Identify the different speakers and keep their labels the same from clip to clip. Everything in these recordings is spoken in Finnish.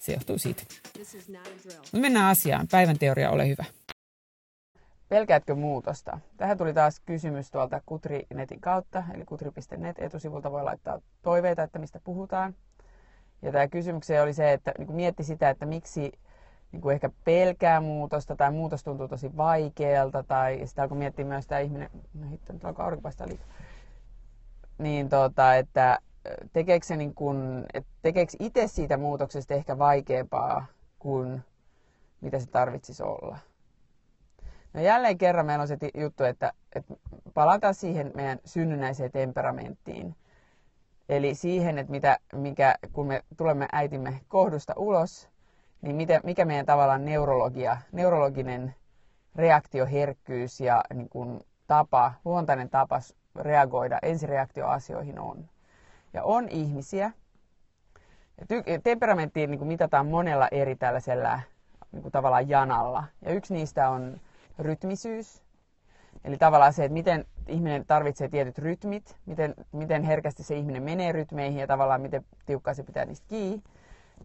Speaker 1: se johtuu siitä. Mutta mennään asiaan. Päivän teoria, ole hyvä. Pelkäätkö muutosta? Tähän tuli taas kysymys tuolta Kutri-netin kautta, eli kutri.net etusivulta voi laittaa toiveita, että mistä puhutaan. Ja tämä kysymykseen oli se, että niin mietti sitä, että miksi niin kuin ehkä pelkää muutosta tai muutos tuntuu tosi vaikealta tai sitten alkoi miettiä myös tämä ihminen, no hitto, nyt alkaa aurinko liikaa, niin tota, että tekeekö, se niin kuin, että tekeekö itse siitä muutoksesta ehkä vaikeampaa kuin mitä se tarvitsisi olla. No jälleen kerran meillä on se juttu, että, että palataan siihen meidän synnynnäiseen temperamenttiin. Eli siihen, että mitä, mikä, kun me tulemme äitimme kohdusta ulos, niin mitä, mikä meidän tavallaan neurologia, neurologinen reaktioherkkyys ja niin kuin tapa, luontainen tapa reagoida ensireaktioasioihin on. Ja on ihmisiä, ja ty- temperamenttiin niin mitataan monella eri tällaisella niin kuin tavallaan janalla. Ja yksi niistä on rytmisyys. Eli tavallaan se, että miten ihminen tarvitsee tietyt rytmit, miten, miten herkästi se ihminen menee rytmeihin ja tavallaan miten tiukkaan se pitää niistä kiinni.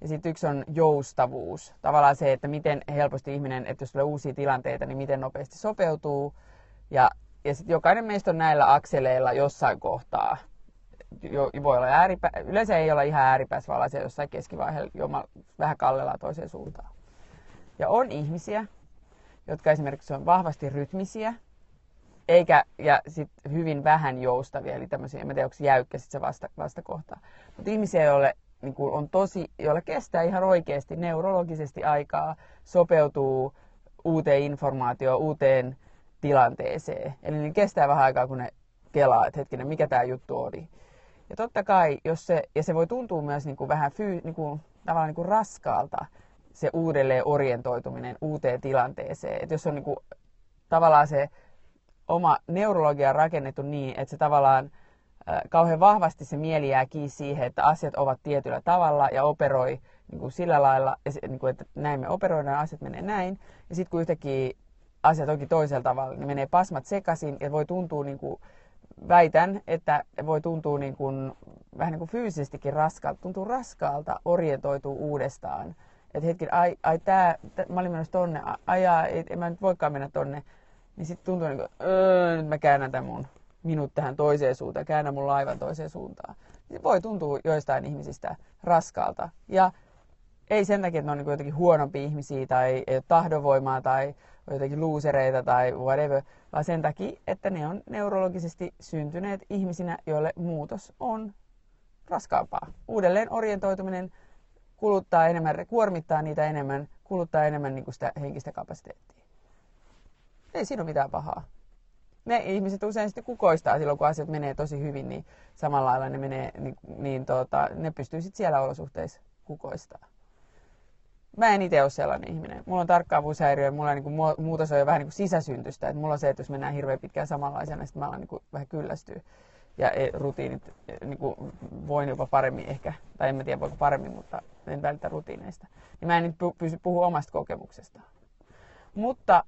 Speaker 1: Ja sitten yksi on joustavuus. Tavallaan se, että miten helposti ihminen, että jos tulee uusia tilanteita, niin miten nopeasti sopeutuu. Ja, ja sitten jokainen meistä on näillä akseleilla jossain kohtaa. Jo, voi olla ääripä, yleensä ei olla ihan ääripäässä, vaan siellä jossain keskivaiheella jo vähän kallellaan toiseen suuntaan. Ja on ihmisiä, jotka esimerkiksi on vahvasti rytmisiä, eikä, ja sit hyvin vähän joustavia, eli tämmöisiä, en tiedä, onko jäykkä sit se vasta, vastakohta. Mutta ihmisiä, joille niin on tosi, joille kestää ihan oikeasti neurologisesti aikaa sopeutuu uuteen informaatioon, uuteen tilanteeseen. Eli niin kestää vähän aikaa, kun ne kelaa, että hetkinen, mikä tämä juttu oli. Ja totta kai, jos se, ja se voi tuntua myös niin kuin vähän fyy, niin kuin, tavallaan niin kuin raskaalta, se uudelleen orientoituminen uuteen tilanteeseen. Että jos on niin kuin, tavallaan se oma neurologia rakennettu niin, että se tavallaan äh, kauhean vahvasti se mieli jää kiinni siihen, että asiat ovat tietyllä tavalla ja operoi niin kuin sillä lailla, niin kuin, että näin me operoidaan, asiat menee näin. Ja sitten kun yhtäkkiä asiat onkin toisella tavalla, niin menee pasmat sekaisin ja voi tuntua niin kuin, väitän, että voi tuntua niin kuin, vähän niin kuin fyysisestikin raskaalta, tuntuu raskaalta orientoituu uudestaan että hetki, ai, ai tää, tää, mä olin menossa tonne, ai, ai en mä nyt voikaan mennä tonne. Niin sitten tuntuu niin kuin, öö, nyt mä käännän tämän mun minut tähän toiseen suuntaan, käännän mun laivan toiseen suuntaan. Niin voi tuntua joistain ihmisistä raskaalta. Ja ei sen takia, että ne on niin jotenkin huonompi ihmisiä tai ei ole tahdonvoimaa tai jotenkin luusereita tai whatever, vaan sen takia, että ne on neurologisesti syntyneet ihmisinä, joille muutos on raskaampaa. Uudelleen orientoituminen kuluttaa enemmän, kuormittaa niitä enemmän, kuluttaa enemmän niin kuin sitä henkistä kapasiteettia. Ei siinä ole mitään pahaa. Ne ihmiset usein sitten kukoistaa silloin, kun asiat menee tosi hyvin, niin samalla lailla ne, menee, niin, niin tota, ne pystyy sitten siellä olosuhteissa kukoistaa. Mä en itse ole sellainen ihminen. Mulla on tarkkaavuushäiriö mulla on, niin kuin, muutos on jo vähän niin kuin sisäsyntystä. Et mulla on se, että jos mennään hirveän pitkään samanlaisena, sitten mä alan niin kuin, vähän kyllästyä ja e, rutiinit e, niin kuin voin jopa paremmin ehkä, tai en mä tiedä voiko paremmin, mutta en välitä rutiineista. Niin mä en nyt pysy puhua omasta kokemuksesta. Mutta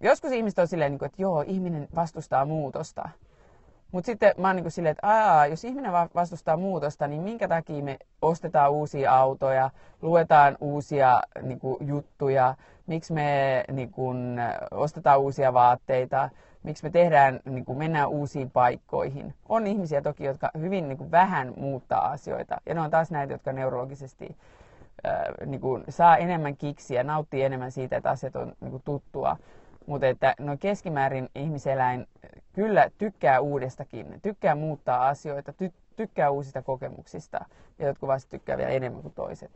Speaker 1: joskus ihmiset on silleen, niin että joo, ihminen vastustaa muutosta. Mutta sitten mä oon niin silleen, että Aa, jos ihminen vastustaa muutosta, niin minkä takia me ostetaan uusia autoja, luetaan uusia niin kuin, juttuja, miksi me niin kuin, ostetaan uusia vaatteita, miksi me tehdään, niin kuin mennään uusiin paikkoihin. On ihmisiä toki, jotka hyvin niin kuin vähän muuttaa asioita. Ja ne on taas näitä, jotka neurologisesti äh, niin kuin saa enemmän kiksiä, nauttii enemmän siitä, että asiat on niin kuin tuttua. Mutta että no keskimäärin ihmiseläin kyllä tykkää uudestakin, tykkää muuttaa asioita, ty- tykkää uusista kokemuksista ja jotkut vasta tykkää vielä enemmän kuin toiset.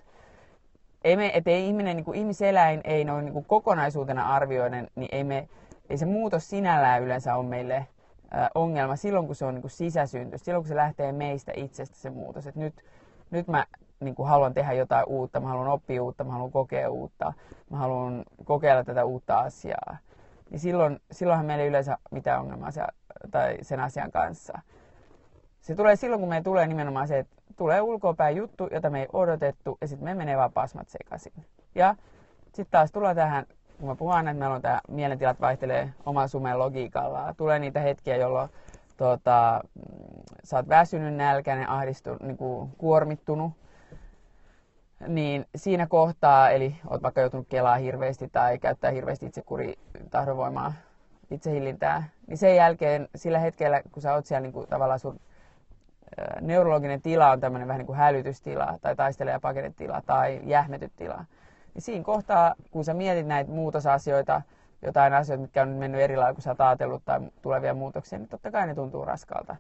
Speaker 1: Ei me, et ei ihminen, niin kuin ihmiseläin ei noin niin kuin kokonaisuutena arvioiden, niin ei, me, ei se muutos sinällään yleensä ole meille ä, ongelma silloin, kun se on niin kuin sisäsyntyistä, silloin kun se lähtee meistä itsestä se muutos. Et nyt, nyt mä niin kuin haluan tehdä jotain uutta, mä haluan oppia uutta, mä haluan kokea uutta, mä haluan kokeilla tätä uutta asiaa. Niin silloin, silloinhan meillä ei yleensä mitään ongelmaa se, tai sen asian kanssa. Se tulee silloin, kun meillä tulee nimenomaan se, että tulee ulkoapäin juttu, jota me ei odotettu, ja sitten me menee vaan pasmat sekaisin. Ja sitten taas tulee tähän, kun mä puhun aina, että meillä on tämä mielentilat vaihtelee oman sumen logiikalla. Tulee niitä hetkiä, jolloin tota, sä oot väsynyt, nälkäinen, ahdistunut, niin kuin kuormittunut, niin siinä kohtaa, eli oot vaikka joutunut kelaa hirveästi tai käyttää hirveästi itsekuri tahdonvoimaa, itsehillintää, niin sen jälkeen sillä hetkellä, kun sä oot siellä niin kuin, tavallaan sun neurologinen tila on tämmöinen vähän niin kuin hälytystila tai taistele- ja paketitila tai jähmetytila, niin siinä kohtaa, kun sä mietit näitä muutosasioita, jotain asioita, mitkä on mennyt eri lailla kuin sä oot ajatellut tai tulevia muutoksia, niin totta kai ne tuntuu raskalta.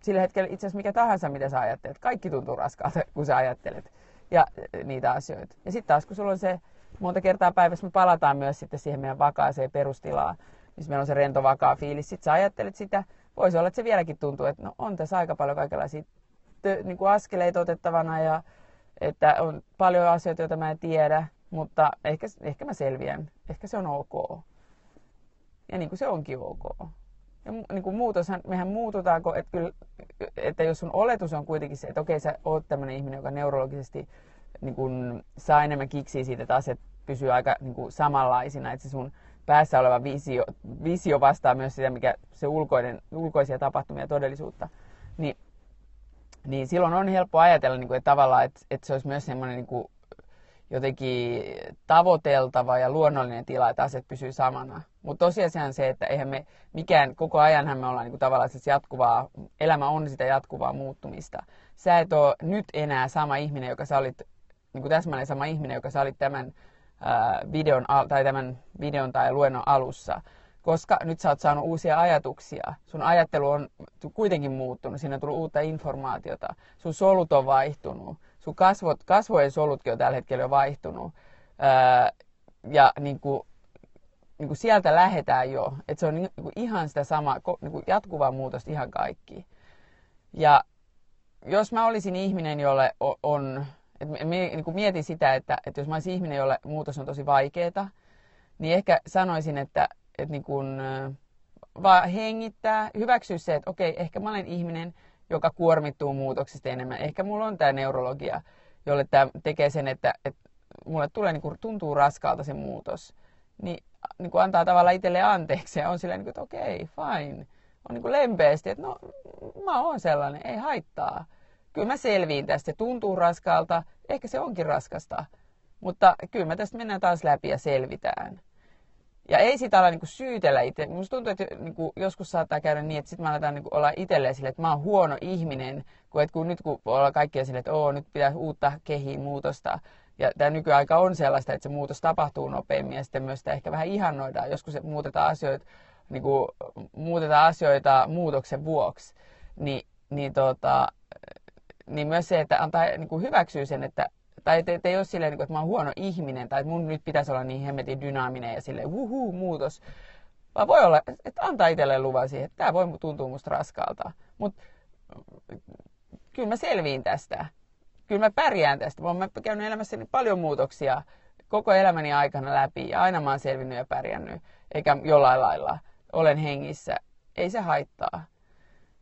Speaker 1: Sillä hetkellä itse asiassa mikä tahansa, mitä sä ajattelet, kaikki tuntuu raskalta, kun sä ajattelet ja niitä asioita. Ja sitten taas, kun sulla on se monta kertaa päivässä, me palataan myös sitten siihen meidän vakaaseen perustilaan, missä meillä on se rento vakaa fiilis. Sitten sä ajattelet sitä, voisi olla, että se vieläkin tuntuu, että no on tässä aika paljon kaikenlaisia tö, niin kuin askeleita otettavana ja että on paljon asioita, joita mä en tiedä, mutta ehkä, ehkä mä selviän. Ehkä se on ok. Ja niin kuin se onkin ok. Ja niin kuin muutoshan, mehän muututaan, että, kyllä, että jos sun oletus on kuitenkin se, että okei, sä oot tämmöinen ihminen, joka neurologisesti niin kuin, saa enemmän kiksiä siitä, että asiat pysyy aika niin kuin, samanlaisina, että se sun päässä oleva visio, visio vastaa myös sitä, mikä se ulkoinen, ulkoisia tapahtumia todellisuutta, niin, niin silloin on helppo ajatella, niin kuin, että tavallaan, että, että se olisi myös semmoinen niin kuin, jotenkin tavoiteltava ja luonnollinen tila, että asiat pysyy samana. Mutta tosiasia on se, että eihän me mikään, koko ajanhan me ollaan niin kuin tavallaan siis jatkuvaa, elämä on sitä jatkuvaa muuttumista. Sä et ole nyt enää sama ihminen, joka sä olit, niin kuin täsmälleen sama ihminen, joka sä olit tämän videon, tai tämän videon tai luennon alussa, koska nyt sä oot saanut uusia ajatuksia. Sun ajattelu on kuitenkin muuttunut, siinä on tullut uutta informaatiota, sun solut on vaihtunut, sun kasvot, kasvojen solutkin on tällä hetkellä jo vaihtunut. ja niin kuin, niin kuin sieltä lähetään jo, että se on niin kuin ihan sitä samaa, niin kuin jatkuvaa muutosta ihan kaikki. Ja jos mä olisin ihminen, jolle on et niin kuin mietin sitä, että, että jos mä olisin ihminen, jolle muutos on tosi vaikeaa, niin ehkä sanoisin, että, että niin kuin, vaan hengittää, hyväksyä se, että okei, ehkä mä olen ihminen, joka kuormittuu muutoksesta enemmän. Ehkä mulla on tämä neurologia, jolle tämä tekee sen, että, että mulle tulee, niin kuin, tuntuu raskaalta se muutos. Niin, niin kuin antaa tavallaan itselle anteeksi ja on silleen, niin kuin, että okei, fine. On niin kuin lempeästi, että no mä oon sellainen, ei haittaa kyllä mä selviin tästä. Se tuntuu raskaalta, ehkä se onkin raskasta, mutta kyllä mä tästä mennään taas läpi ja selvitään. Ja ei sitä ala niinku syytellä itse. Musta tuntuu, että niinku joskus saattaa käydä niin, että sitten mä aletaan niinku olla itselleen sille, että mä oon huono ihminen, kun, et kun nyt kun ollaan kaikkia sille, että Oo, nyt pitää uutta kehiin muutosta. Ja tämä nykyaika on sellaista, että se muutos tapahtuu nopeammin ja sitten myös sitä ehkä vähän ihannoidaan. Joskus muutetaan asioita, niinku, muutetaan asioita muutoksen vuoksi. Ni, niin tota, niin myös se, että antaa niin kuin hyväksyä sen, että tai että et ei ole silleen, niin että mä oon huono ihminen, tai että mun nyt pitäisi olla niin hemmetin dynaaminen ja silleen wuhuu, muutos. Vaan voi olla, että antaa itselleen luvan siihen, että tämä voi tuntua musta raskaalta. Mutta kyllä mä selviin tästä. Kyllä mä pärjään tästä. Mä oon käynyt elämässäni paljon muutoksia koko elämäni aikana läpi ja aina mä oon selvinnyt ja pärjännyt. Eikä jollain lailla olen hengissä. Ei se haittaa.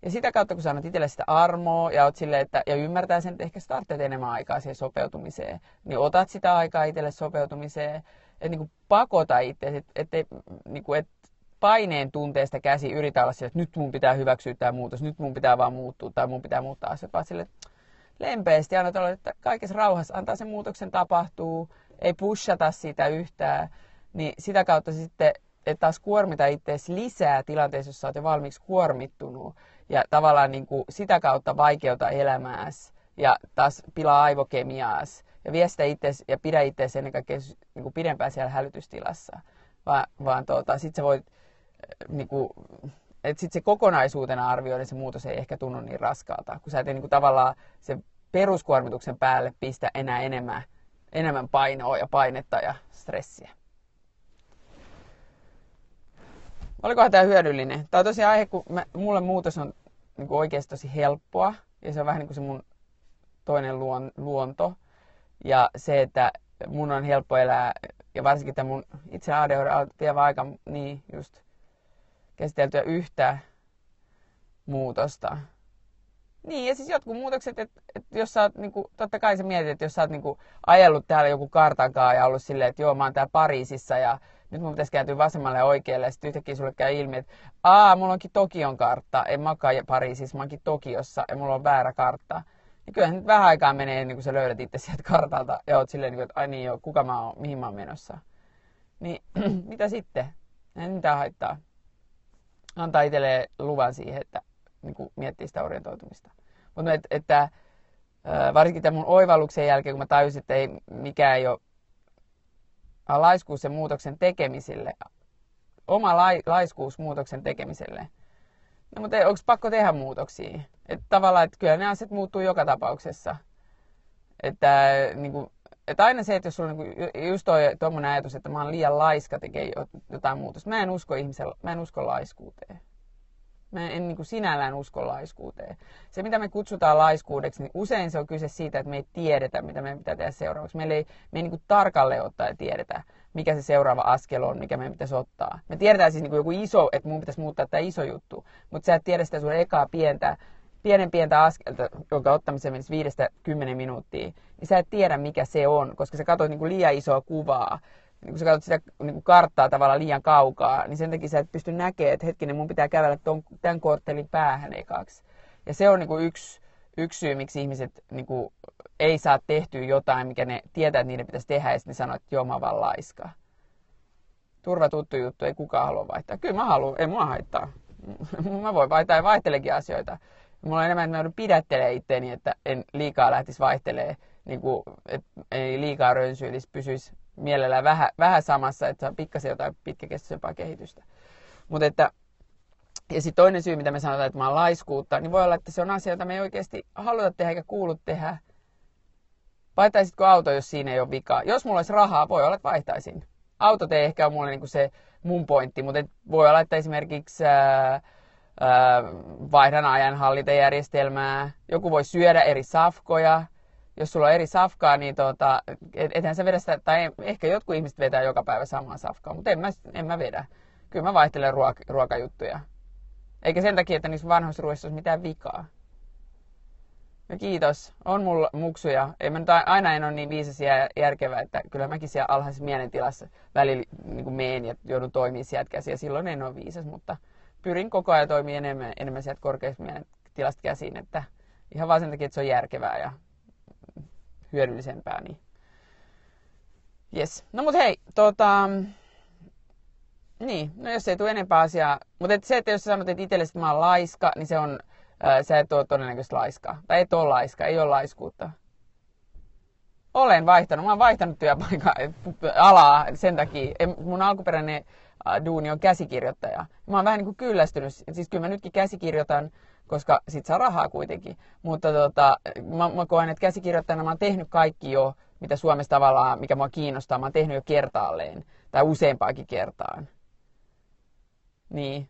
Speaker 1: Ja sitä kautta, kun sä annat itselle sitä armoa ja, oot silleen, että, ja ymmärtää sen, että ehkä sä enemmän aikaa siihen sopeutumiseen, niin otat sitä aikaa itselle sopeutumiseen, että niin kuin pakota itse, että, että, niin kuin, että paineen tunteesta käsi yritä olla sille, että nyt mun pitää hyväksyä tämä muutos, nyt mun pitää vaan muuttua tai mun pitää muuttaa asioita, vaan sille lempeästi annat olla, että kaikessa rauhassa antaa sen muutoksen tapahtuu, ei pushata sitä yhtään, niin sitä kautta sitten et taas kuormita itseäsi lisää tilanteessa, jossa olet jo valmiiksi kuormittunut. Ja tavallaan niin kuin sitä kautta vaikeuta elämääsi ja taas pilaa aivokemiaas. Ja vie sitä ja pidä itse ennen kaikkea niin kuin pidempään siellä hälytystilassa. Va, vaan tuota, sit sä voit, niin kuin, että sit se kokonaisuutena arvioiden se muutos ei ehkä tunnu niin raskaalta, kun sä et niin kuin tavallaan se peruskuormituksen päälle pistä enää enemmän, enemmän painoa ja painetta ja stressiä. Olikohan tämä hyödyllinen? Tämä on tosiaan aihe, kun mä, mulle muutos on niin kuin oikeasti tosi helppoa. Ja se on vähän niin kuin se mun toinen luon, luonto. Ja se, että mun on helppo elää, ja varsinkin tämä mun itse ADHD vie aika niin just käsiteltyä yhtä muutosta. Niin, ja siis jotkut muutokset, että et jos sä oot, niinku, totta kai sä mietit, että jos sä oot niinku, ajellut täällä joku kartankaa ja ollut silleen, että joo, mä oon täällä Pariisissa ja nyt mun pitäisi kääntyä vasemmalle ja oikealle, ja sitten yhtäkkiä sulle käy ilmi, että aa, mulla onkin Tokion kartta, en olekaan Pariisissa, mä oonkin Tokiossa, ja mulla on väärä kartta. Ja kyllähän nyt vähän aikaa menee, niin kuin sä löydät itse sieltä kartalta, ja oot silleen, niin että ai niin joo, kuka mä oon, mihin mä oon menossa. Niin, mitä sitten? Ei mitään haittaa. Antaa itselleen luvan siihen, että niin kuin miettii sitä orientoitumista. Mutta et, että varsinkin tämän mun oivalluksen jälkeen, kun mä tajusin, että ei, mikään ei ole laiskuus sen muutoksen tekemiselle, oma lai, laiskuus muutoksen tekemiselle. No, mutta onko pakko tehdä muutoksia? Että tavallaan, että kyllä ne asiat muuttuu joka tapauksessa. Että, niin kuin, että aina se, että jos sulla on niin just toi, ajatus, että mä oon liian laiska tekee jotain muutosta. Mä en usko ihmisellä, mä en usko laiskuuteen. Mä en niin kuin sinällään usko laiskuuteen. Se, mitä me kutsutaan laiskuudeksi, niin usein se on kyse siitä, että me ei tiedetä, mitä meidän pitää tehdä seuraavaksi. Meillä ei, me ei niin kuin tarkalleen ottaen tiedetä, mikä se seuraava askel on, mikä meidän pitäisi ottaa. Me tiedetään siis niin kuin joku iso, että mun pitäisi muuttaa tämä iso juttu, mutta sä et tiedä sitä sun ekaa pientä, pienen pientä askelta, jonka ottamiseen menisi viidestä kymmenen minuuttia, niin sä et tiedä, mikä se on, koska sä katsoit niin kuin liian isoa kuvaa niin kun sä katsot sitä niin kuin karttaa tavallaan liian kaukaa, niin sen takia sä et pysty näkemään, että hetkinen, mun pitää kävellä ton, tämän korttelin päähän ekaksi. Ja se on niin kuin yksi, yksi syy, miksi ihmiset niin kuin, ei saa tehtyä jotain, mikä ne tietää, että niiden pitäisi tehdä, ja sitten ne sanoo, että joo, mä vaan laiska. Turva tuttu juttu, ei kukaan halua vaihtaa. Kyllä mä haluan, ei mua haittaa. mä voin vaihtaa ja vaihtelekin asioita. Mulla on enemmän, että mä joudun pidättelee itteeni, että en liikaa lähtisi vaihtelee, niin kuin, että ei liikaa rönsyilisi, pysyisi mielellään vähän, vähän samassa, että saa pikkasen jotain pitkäkestoisempaa kehitystä. Mutta että, ja sitten toinen syy, mitä me sanotaan, että mä oon laiskuutta, niin voi olla, että se on asia, jota me ei oikeasti haluta tehdä eikä kuulu tehdä. Vaihtaisitko auto, jos siinä ei ole vikaa? Jos mulla olisi rahaa, voi olla, että vaihtaisin. Autot ei ehkä ole mulle niin kuin se mun pointti, mutta voi olla, että esimerkiksi ää, ää, vaihdan ajanhallintajärjestelmää, joku voi syödä eri safkoja, jos sulla on eri safkaa, niin tota, et, ethän sä vedä sitä, tai ehkä jotkut ihmiset vetää joka päivä samaa safkaa, mutta en mä, en mä vedä. Kyllä mä vaihtelen ruok- ruokajuttuja. Eikä sen takia, että niissä vanhoissa ruoissa olisi mitään vikaa. Ja kiitos. On mulla muksuja. Ei mä nyt aina en ole niin viisas ja järkevä, että kyllä mäkin siellä alhaisessa mielentilassa välillä niin meen ja joudun toimimaan sieltä käsiä. Silloin en ole viisas, mutta pyrin koko ajan toimimaan enemmän, enemmän sieltä korkeasta mielentilasta käsiin, että ihan vaan sen takia, että se on järkevää ja hyödyllisempää. Niin. Yes. No mut hei, tota, niin, no jos ei tule enempää asiaa, mutta et se, että jos sä sanot, että itsellesi mä oon laiska, niin se on, ää, sä et ole todennäköisesti laiska. Tai et ole laiska, ei ole laiskuutta. Olen vaihtanut, mä oon vaihtanut työpaikan alaa sen takia. Mun alkuperäinen duuni on käsikirjoittaja. Mä oon vähän niin kuin kyllästynyt, siis kyllä mä nytkin käsikirjoitan, koska sit saa rahaa kuitenkin. Mutta tota, mä, mä koen, että käsikirjoittajana mä oon tehnyt kaikki jo, mitä Suomessa tavallaan, mikä mua kiinnostaa, mä oon tehnyt jo kertaalleen. Tai useampaakin kertaan. Niin.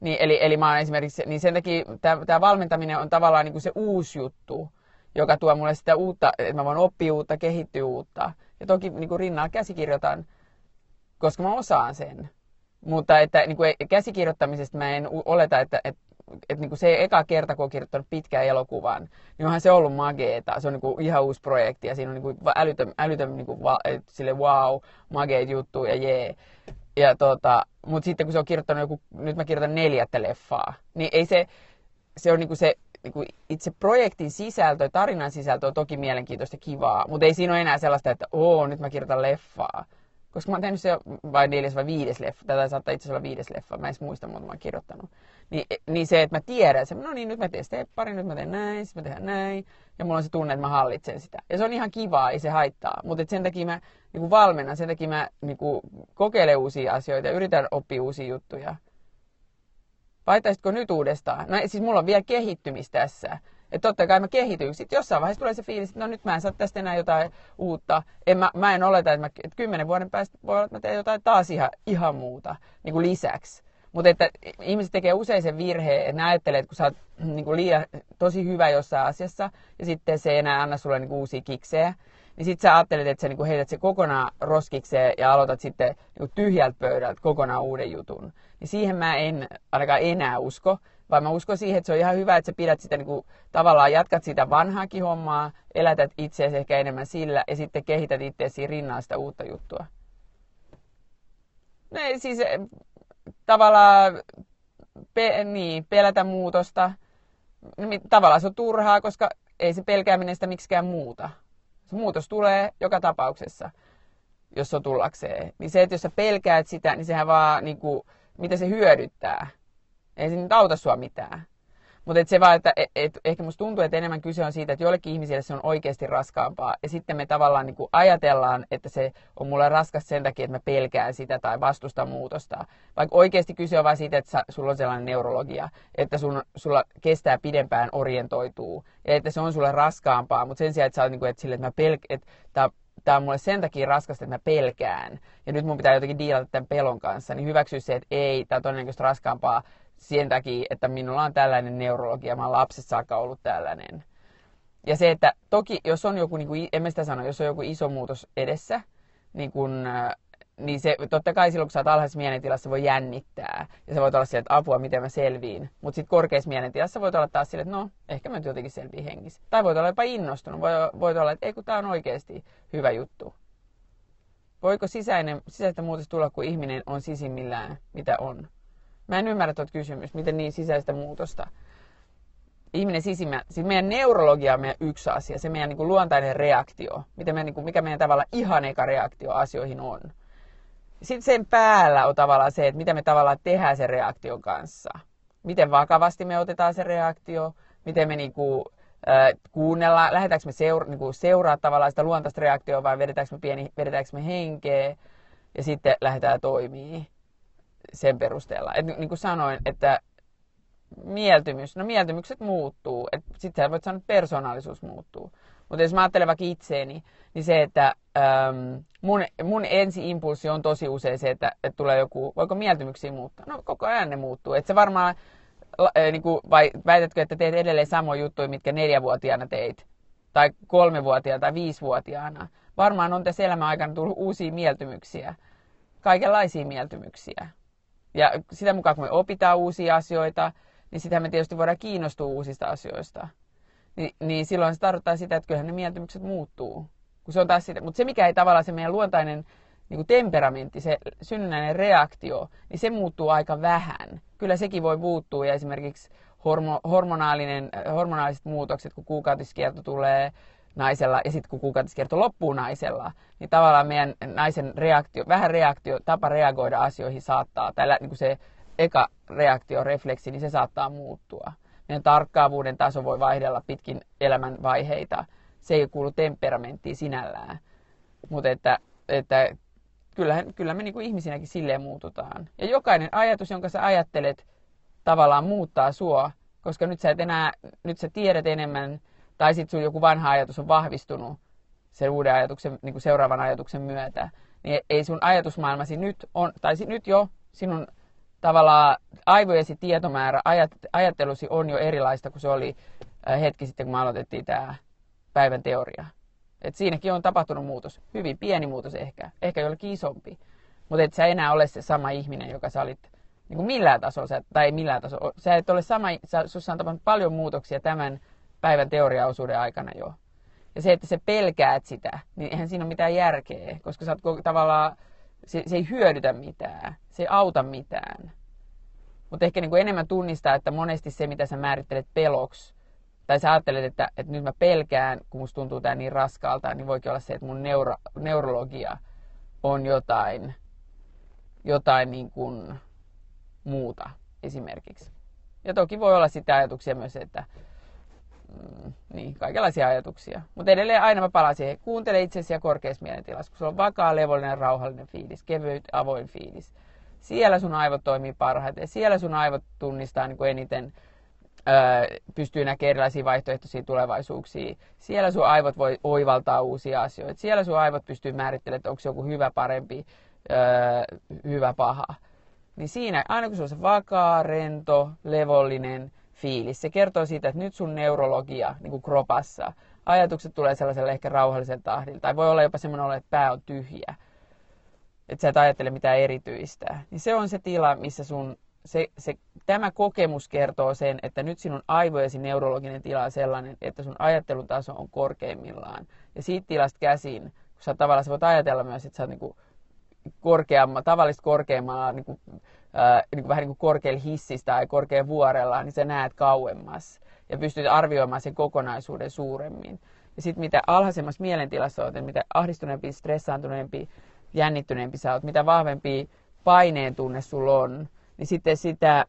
Speaker 1: Niin, eli, eli mä oon esimerkiksi, niin sen takia tämä valmentaminen on tavallaan niin kuin se uusi juttu, joka tuo mulle sitä uutta, että mä voin oppia uutta, kehittyä uutta. Ja toki niin kuin rinnalla käsikirjoitan, koska mä osaan sen. Mutta että niin kuin käsikirjoittamisesta mä en oleta, että, että että kuin se eka kerta, kun on kirjoittanut pitkän elokuvan, niin onhan se ollut mageeta. Se on niin kuin ihan uusi projekti ja siinä on niin älytön, älytön niin sille wow, mageet juttu ja jee. Ja tota, mutta sitten kun se on kirjoittanut joku, nyt mä kirjoitan neljättä leffaa, niin ei se, se on niin kuin se niin kuin itse projektin sisältö, tarinan sisältö on toki mielenkiintoista kivaa, mutta ei siinä ole enää sellaista, että oo, nyt mä kirjoitan leffaa. Koska mä oon tehnyt se vai neljäs vai viides leffa, tätä saattaa itse olla viides leffa, mä en edes muista, mutta mä oon kirjoittanut. Niin, niin se, että mä tiedän, että no niin, nyt mä teen stepparin, nyt mä teen näin, sitten mä tehdään näin, ja mulla on se tunne, että mä hallitsen sitä. Ja se on ihan kivaa, ei se haittaa, mutta sen takia mä niin kuin valmennan, sen takia mä niin kuin kokeilen uusia asioita ja yritän oppia uusia juttuja. Vaihtaisitko nyt uudestaan? No siis mulla on vielä kehittymistä tässä. Että totta kai mä kehityn. Sitten jossain vaiheessa tulee se fiilis, että no nyt mä en saa tästä enää jotain uutta. En mä, mä en oleta, että, mä, että kymmenen vuoden päästä voi olla, että mä teen jotain taas ihan, ihan muuta niin kuin lisäksi. Mutta että ihmiset tekee usein sen virheen, että ne että kun sä oot niin kuin liian, tosi hyvä jossain asiassa, ja sitten se ei enää anna sulle niin uusia kiksejä, niin sitten sä ajattelet, että sä niin kuin heität se kokonaan roskikseen ja aloitat sitten niin kuin tyhjältä pöydältä kokonaan uuden jutun. Niin siihen mä en ainakaan enää usko, vaan mä uskon siihen, että se on ihan hyvä, että sä pidät sitä niin kuin, tavallaan jatkat sitä vanhaakin hommaa, elätät itseäsi ehkä enemmän sillä ja sitten kehität itseäsi rinnalla sitä uutta juttua. No, siis tavallaan pe, niin, pelätä muutosta. Tavallaan se on turhaa, koska ei se pelkääminen sitä miksikään muuta. Se muutos tulee joka tapauksessa, jos on tullakseen. Niin se, että jos sä pelkäät sitä, niin sehän vaan, niin kuin, mitä se hyödyttää. Ei se nyt auta sua mitään. Mutta se vaan, että et, et, ehkä musta tuntuu, että enemmän kyse on siitä, että joillekin ihmisille se on oikeasti raskaampaa. Ja sitten me tavallaan niin kuin ajatellaan, että se on mulle raskas sen takia, että mä pelkään sitä tai vastustan muutosta. Vaikka oikeasti kyse on vain siitä, että sulla on sellainen neurologia, että sun, sulla kestää pidempään orientoituu. Ja että se on sulle raskaampaa. Mutta sen sijaan, että sä oot niin kuin, että sille, että mä pelk- että tämä on mulle sen takia raskasta, että mä pelkään. Ja nyt mun pitää jotenkin diilata tämän pelon kanssa. Niin hyväksyä se, että ei, tämä on todennäköisesti raskaampaa sen takia, että minulla on tällainen neurologia, mä oon saakka ollut tällainen. Ja se, että toki jos on joku, niin kuin, en mä sitä sano, jos on joku iso muutos edessä, niin, kun, äh, niin se, totta kai silloin, kun sä oot alhaisessa mielentilassa, voi jännittää. Ja se voi olla sille, että apua, miten mä selviin. Mutta sitten korkeassa mielentilassa voit olla taas sille, että no, ehkä mä nyt jotenkin selviin hengissä. Tai voit olla jopa innostunut. Voi, voit olla, että ei kun tää on oikeasti hyvä juttu. Voiko sisäinen, sisäistä muutosta tulla, kun ihminen on sisimmillään, mitä on? Mä en ymmärrä tuota kysymystä, miten niin sisäistä muutosta. Ihminen sisimmä, siis meidän neurologia on meidän yksi asia, se meidän niin kuin luontainen reaktio, miten me, niin kuin, mikä meidän tavalla ihan eka reaktio asioihin on. Sitten sen päällä on tavallaan se, että mitä me tavallaan tehdään sen reaktion kanssa. Miten vakavasti me otetaan se reaktio, miten me niin kuin, äh, kuunnellaan, lähdetäänkö me seura, niin kuin seuraa tavallaan sitä luontaista reaktioa vai vedetäänkö me, pieni, vedetäänkö me henkeä ja sitten lähdetään toimii sen perusteella. Et, niin kuin sanoin, että mieltymys, no mieltymykset muuttuu. Sitten sä voit sanoa, että persoonallisuus muuttuu. Mutta jos mä ajattelen vaikka itseeni, niin se, että äm, mun, mun ensi-impulssi on tosi usein se, että, että tulee joku, voiko mieltymyksiä muuttaa? No koko ajan ne muuttuu. Että se varmaan, äh, niin kuin, vai väitätkö, että teet edelleen samoja juttuja, mitkä neljävuotiaana teit? Tai kolmevuotiaana tai viisivuotiaana? Varmaan on tässä elämän aikana tullut uusia mieltymyksiä. Kaikenlaisia mieltymyksiä. Ja sitä mukaan, kun me opitaan uusia asioita, niin sitä me tietysti voidaan kiinnostua uusista asioista. Ni, niin silloin se tarkoittaa sitä, että kyllähän ne mieltymykset muuttuu. Kun se on taas sitä. Mutta se, mikä ei tavallaan se meidän luontainen niin kuin temperamentti, se synnynnäinen reaktio, niin se muuttuu aika vähän. Kyllä sekin voi muuttua ja esimerkiksi hormo, hormonaalinen, hormonaaliset muutokset, kun kuukautiskierto tulee, naisella ja sitten kun kuukautiskierto loppuu naisella, niin tavallaan meidän naisen reaktio, vähän reaktio, tapa reagoida asioihin saattaa, tai niin kuin se eka reaktio, refleksi, niin se saattaa muuttua. Meidän tarkkaavuuden taso voi vaihdella pitkin elämän vaiheita. Se ei kuulu temperamenttiin sinällään. Mutta että, että kyllähän, kyllä me kuin ihmisinäkin silleen muututaan. Ja jokainen ajatus, jonka sä ajattelet, tavallaan muuttaa sua, koska nyt sä, et enää, nyt sä tiedät enemmän tai sitten sun joku vanha ajatus on vahvistunut sen uuden ajatuksen, niin kuin seuraavan ajatuksen myötä. Niin ei sun ajatusmaailmasi nyt on, tai nyt jo sinun tavallaan aivojesi tietomäärä, ajat, ajattelusi on jo erilaista kuin se oli äh, hetki sitten, kun me aloitettiin tämä päivän teoria. Et siinäkin on tapahtunut muutos. Hyvin pieni muutos ehkä, ehkä jollekin isompi. Mutta et sä enää ole se sama ihminen, joka sä olit niin kuin millään tasolla, tai millään tasolla. Sä et ole sama, sä, sussa on tapahtunut paljon muutoksia tämän päivän teoriaosuuden aikana jo. Ja se, että sä pelkäät sitä, niin eihän siinä ole mitään järkeä, koska sä oot tavallaan, se, se ei hyödytä mitään, se ei auta mitään. Mutta ehkä niin kuin enemmän tunnistaa, että monesti se, mitä sä määrittelet peloksi, tai sä ajattelet, että, että nyt mä pelkään, kun musta tuntuu tää niin raskaalta, niin voikin olla se, että mun neuro, neurologia on jotain, jotain niin kuin muuta esimerkiksi. Ja toki voi olla sitä ajatuksia myös, että mm, niin, kaikenlaisia ajatuksia. Mutta edelleen aina mä palaan siihen, kuuntele itsesi ja korkeassa mielentilassa, kun sulla on vakaa, levollinen, rauhallinen fiilis, kevyt, avoin fiilis. Siellä sun aivot toimii parhaiten, siellä sun aivot tunnistaa niin kuin eniten, öö, pystyy näkemään erilaisia vaihtoehtoisia tulevaisuuksia. Siellä sun aivot voi oivaltaa uusia asioita. Siellä sun aivot pystyy määrittelemään, että onko joku hyvä, parempi, öö, hyvä, paha. Niin siinä, aina kun se on se vakaa, rento, levollinen, fiilis. Se kertoo siitä, että nyt sun neurologia niin kuin kropassa, ajatukset tulee sellaiselle ehkä rauhallisen tahdilla. Tai voi olla jopa semmoinen olo, että pää on tyhjä. Että sä et ajattele mitään erityistä. Niin se on se tila, missä sun, se, se, tämä kokemus kertoo sen, että nyt sinun aivojesi neurologinen tila on sellainen, että sun ajattelutaso on korkeimmillaan. Ja siitä tilasta käsin, kun sä tavallaan sä voit ajatella myös, että sä oot niin korkeamma, tavallista korkeammalla niin kuin ää, niin kuin vähän niin kuin korkealla hississä tai korkealla vuorella, niin sä näet kauemmas ja pystyt arvioimaan sen kokonaisuuden suuremmin. Ja sitten mitä alhaisemmassa mielentilassa olet, mitä ahdistuneempi, stressaantuneempi, jännittyneempi sä oot, mitä vahvempi paineen tunne sulla on, niin sitten sitä,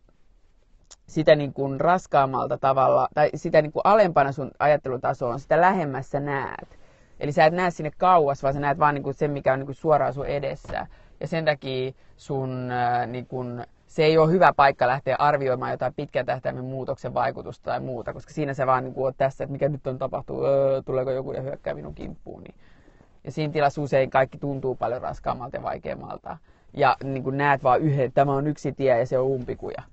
Speaker 1: sitä niin kuin raskaammalta tavalla, tai sitä niin kuin alempana sun ajattelutasoon, sitä lähemmässä näet. Eli sä et näe sinne kauas, vaan sä näet vaan niin kuin sen, mikä on niin kuin suoraan sun edessä. Ja sen takia sun, äh, niin kun, se ei ole hyvä paikka lähteä arvioimaan jotain pitkän tähtäimen muutoksen vaikutusta tai muuta, koska siinä se vaan niin oot tässä, että mikä nyt on tapahtunut, öö, tuleeko joku ja hyökkää minun kimppuun. Niin. Ja siinä tilassa usein kaikki tuntuu paljon raskaammalta ja vaikeammalta. Ja niin kun näet vaan yhden, tämä on yksi tie ja se on umpikuja.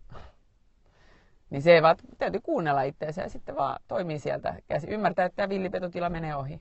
Speaker 1: Niin se vaan täytyy kuunnella itseänsä ja sitten vaan toimii sieltä käsi. Ymmärtää, että tämä villipetotila menee ohi.